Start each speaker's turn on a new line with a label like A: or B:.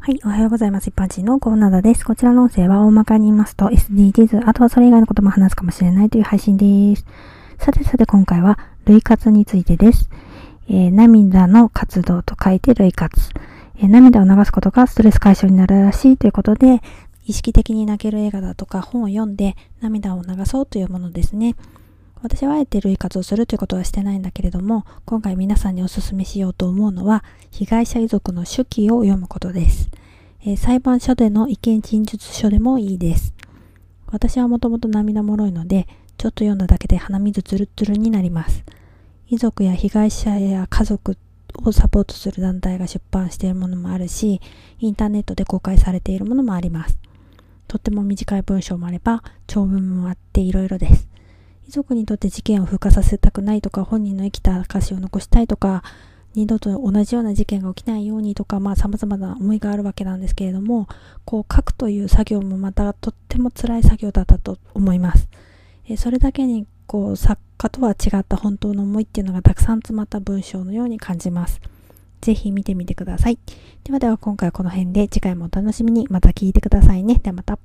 A: はい、おはようございます。一般人のコーナーです。こちらの音声は大まかに言いますと SDGs、あとはそれ以外のことも話すかもしれないという配信です。さてさて今回は、類活についてです。えー、涙の活動と書いて類活。えー、涙を流すことがストレス解消になるらしいということで、意識的に泣ける映画だとか本を読んで涙を流そうというものですね。私はあえて類活をするということはしてないんだけれども、今回皆さんにお勧めしようと思うのは、被害者遺族の手記を読むことです。えー、裁判所での意見陳述書でもいいです。私はもともと涙もろいので、ちょっと読んだだけで鼻水ツルツルになります。遺族や被害者や家族をサポートする団体が出版しているものもあるし、インターネットで公開されているものもあります。とっても短い文章もあれば、長文もあっていろいろです。遺族にとって事件を風化させたくないとか、本人の生きた証を残したいとか、二度と同じような事件が起きないようにとか、まあ様々な思いがあるわけなんですけれども、こう書くという作業もまたとっても辛い作業だったと思います。えそれだけにこう作家とは違った本当の思いっていうのがたくさん詰まった文章のように感じます。ぜひ見てみてください。ではでは今回はこの辺で次回もお楽しみにまた聞いてくださいね。ではまた。